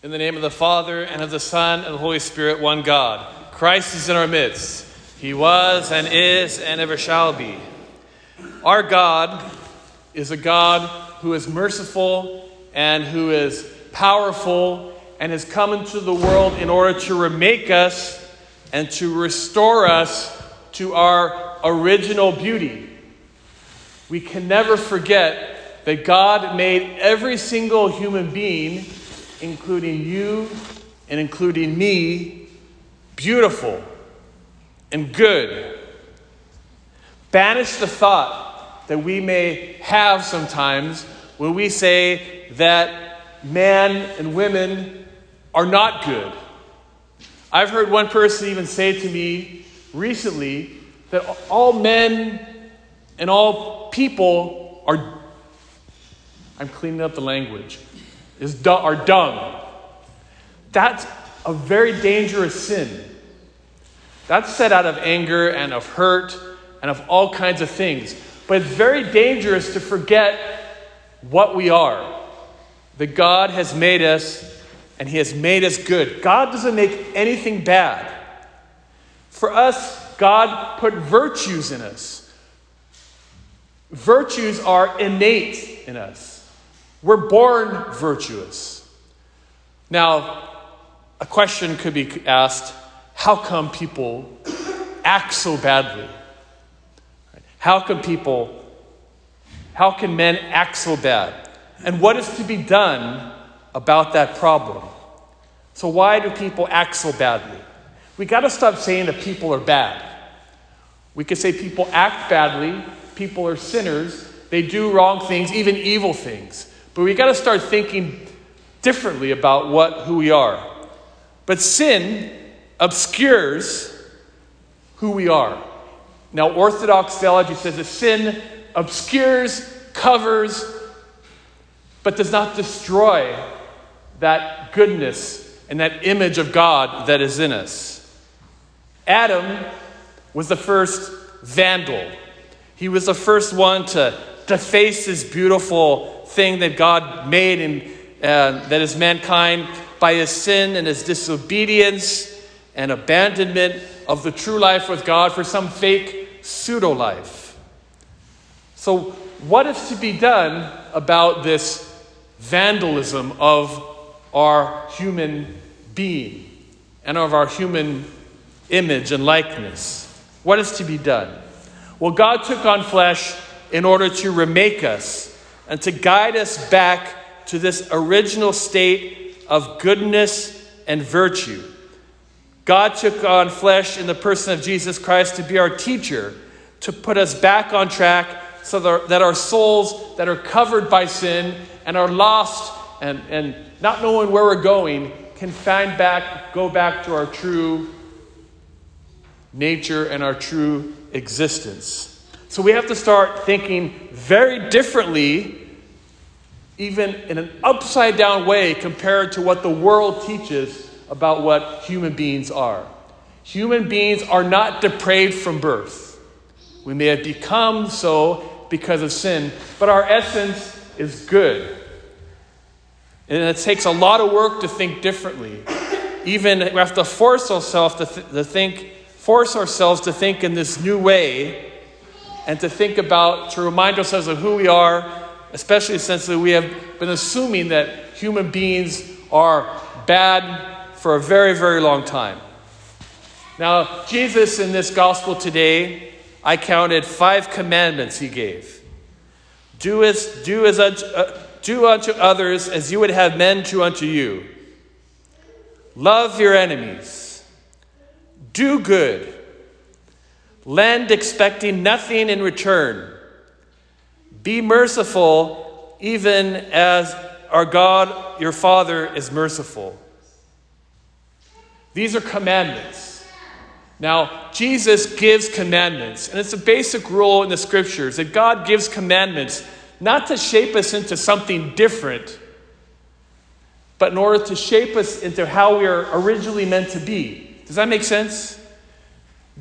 In the name of the Father, and of the Son, and the Holy Spirit, one God. Christ is in our midst. He was, and is, and ever shall be. Our God is a God who is merciful and who is powerful and has come into the world in order to remake us and to restore us to our original beauty. We can never forget that God made every single human being including you and including me, beautiful and good. Banish the thought that we may have sometimes when we say that men and women are not good. I've heard one person even say to me recently that all men and all people are, I'm cleaning up the language, is are dung. That's a very dangerous sin. That's set out of anger and of hurt and of all kinds of things. But it's very dangerous to forget what we are. That God has made us and He has made us good. God doesn't make anything bad. For us, God put virtues in us. Virtues are innate in us. We're born virtuous. Now, a question could be asked how come people act so badly? How can people, how can men act so bad? And what is to be done about that problem? So, why do people act so badly? We got to stop saying that people are bad. We could say people act badly, people are sinners, they do wrong things, even evil things. But we got to start thinking differently about what who we are. But sin obscures who we are. Now, Orthodox theology says that sin obscures, covers, but does not destroy that goodness and that image of God that is in us. Adam was the first vandal. He was the first one to deface his beautiful thing that God made and uh, that is mankind by his sin and his disobedience and abandonment of the true life with God for some fake pseudo life. So, what is to be done about this vandalism of our human being and of our human image and likeness? What is to be done? Well, God took on flesh in order to remake us and to guide us back to this original state of goodness and virtue. God took on flesh in the person of Jesus Christ to be our teacher, to put us back on track so that our souls that are covered by sin and are lost and, and not knowing where we're going can find back, go back to our true nature and our true existence. So we have to start thinking very differently, even in an upside down way, compared to what the world teaches about what human beings are. Human beings are not depraved from birth. We may have become so because of sin, but our essence is good. And it takes a lot of work to think differently. Even we have to force ourselves to, th- to think, force ourselves to think in this new way and to think about, to remind ourselves of who we are, especially since we have been assuming that human beings are bad for a very, very long time. Now, Jesus in this gospel today, I counted five commandments he gave. Do as, do as unto, uh, do unto others as you would have men do unto you. Love your enemies. Do good Lend expecting nothing in return. Be merciful, even as our God, your Father, is merciful. These are commandments. Now, Jesus gives commandments, and it's a basic rule in the scriptures that God gives commandments not to shape us into something different, but in order to shape us into how we are originally meant to be. Does that make sense?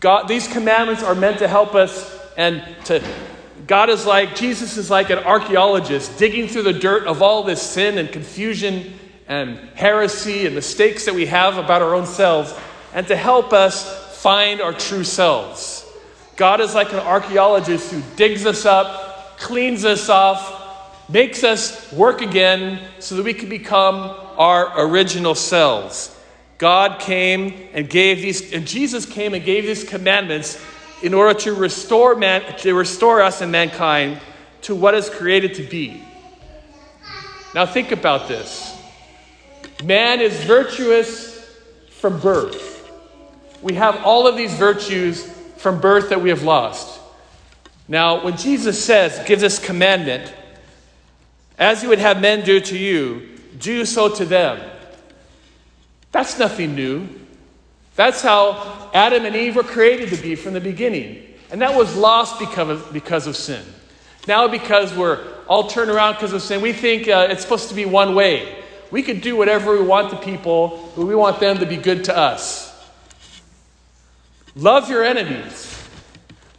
God, these commandments are meant to help us and to. God is like, Jesus is like an archaeologist digging through the dirt of all this sin and confusion and heresy and mistakes that we have about our own selves, and to help us find our true selves. God is like an archaeologist who digs us up, cleans us off, makes us work again so that we can become our original selves. God came and gave these, and Jesus came and gave these commandments in order to restore man, to restore us and mankind to what is created to be. Now think about this. Man is virtuous from birth. We have all of these virtues from birth that we have lost. Now, when Jesus says, gives this commandment, as you would have men do to you, do so to them. That's nothing new. That's how Adam and Eve were created to be from the beginning. And that was lost because of, because of sin. Now, because we're all turned around because of sin, we think uh, it's supposed to be one way. We could do whatever we want to people, but we want them to be good to us. Love your enemies.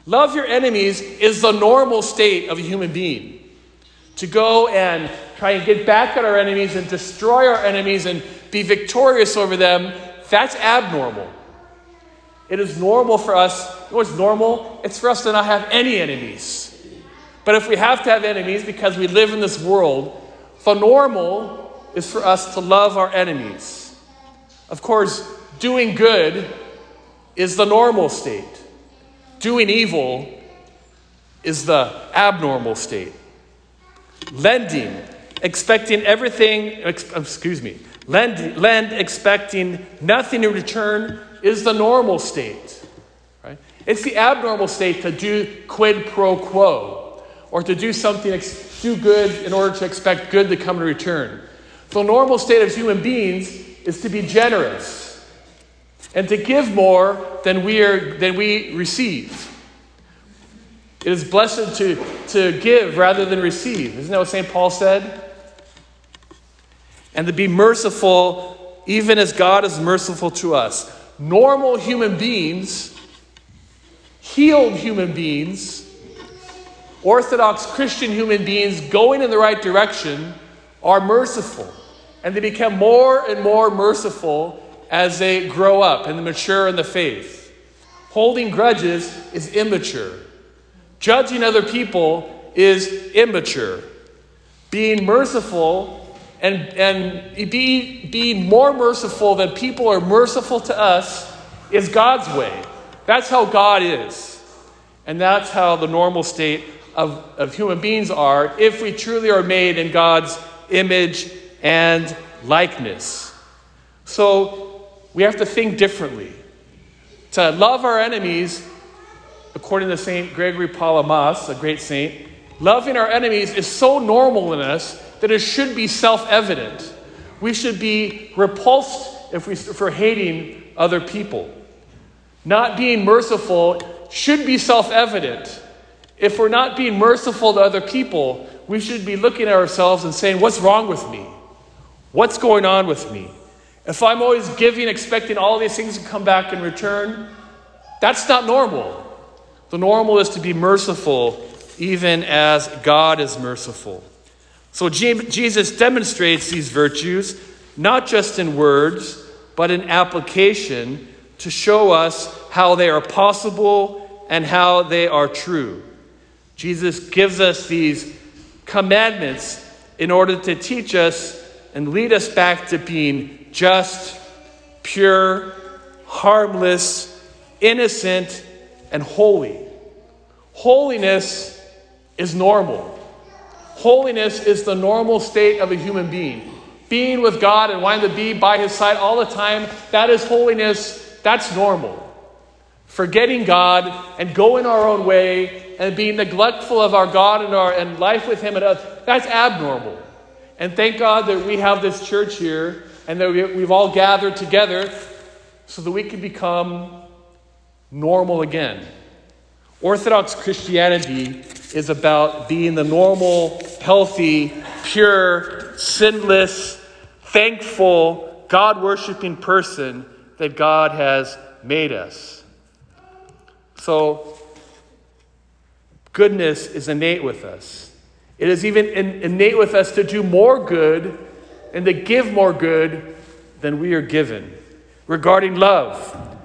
Love your enemies is the normal state of a human being. To go and try and get back at our enemies and destroy our enemies and be victorious over them, that's abnormal. It is normal for us. What's normal? It's for us to not have any enemies. But if we have to have enemies because we live in this world, the normal is for us to love our enemies. Of course, doing good is the normal state, doing evil is the abnormal state. Lending, expecting everything, excuse me, lend, lend expecting nothing in return is the normal state. Right? It's the abnormal state to do quid pro quo or to do something, do good in order to expect good to come in return. The normal state of human beings is to be generous and to give more than we, are, than we receive. It is blessed to, to give rather than receive. Isn't that what St. Paul said? And to be merciful, even as God is merciful to us. Normal human beings, healed human beings, Orthodox Christian human beings going in the right direction are merciful. And they become more and more merciful as they grow up and mature in the faith. Holding grudges is immature. Judging other people is immature. Being merciful and, and be, being more merciful than people are merciful to us is God's way. That's how God is. And that's how the normal state of, of human beings are if we truly are made in God's image and likeness. So we have to think differently. To love our enemies according to St. Gregory Palamas, a great saint, loving our enemies is so normal in us that it should be self evident. We should be repulsed if, we, we're hating other people. Not being merciful should be self evident. If we're not being merciful to other people, we should be looking at ourselves and saying, What's wrong with me? What's going on with me? If I'm always giving, expecting all these things to come back in return, that's not normal. The normal is to be merciful, even as God is merciful. So Jesus demonstrates these virtues not just in words, but in application to show us how they are possible and how they are true. Jesus gives us these commandments in order to teach us and lead us back to being just, pure, harmless, innocent, and holy. Holiness is normal. Holiness is the normal state of a human being. Being with God and wanting to be by His side all the time, that is holiness. That's normal. Forgetting God and going our own way and being neglectful of our God and our and life with Him and us, that's abnormal. And thank God that we have this church here and that we, we've all gathered together so that we can become normal again. Orthodox Christianity is about being the normal, healthy, pure, sinless, thankful, God worshiping person that God has made us. So, goodness is innate with us. It is even innate with us to do more good and to give more good than we are given. Regarding love,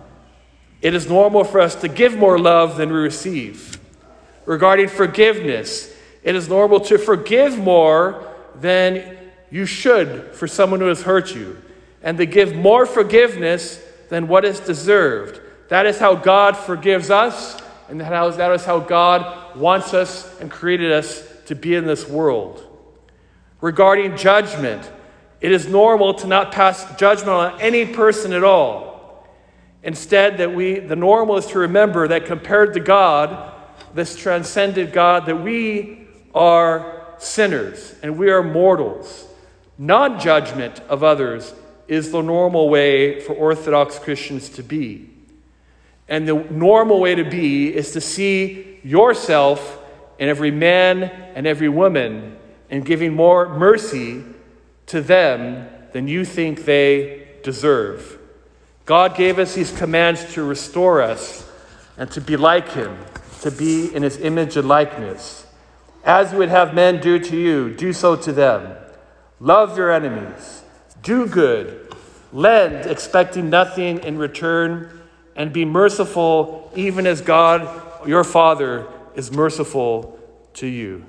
it is normal for us to give more love than we receive. Regarding forgiveness, it is normal to forgive more than you should for someone who has hurt you, and to give more forgiveness than what is deserved. That is how God forgives us, and that is how God wants us and created us to be in this world. Regarding judgment, it is normal to not pass judgment on any person at all. Instead, that we the normal is to remember that compared to God, this transcended God, that we are sinners and we are mortals. Non judgment of others is the normal way for Orthodox Christians to be. And the normal way to be is to see yourself and every man and every woman and giving more mercy to them than you think they deserve. God gave us these commands to restore us and to be like Him, to be in His image and likeness. As you would have men do to you, do so to them. Love your enemies, do good, lend, expecting nothing in return, and be merciful, even as God, your Father, is merciful to you.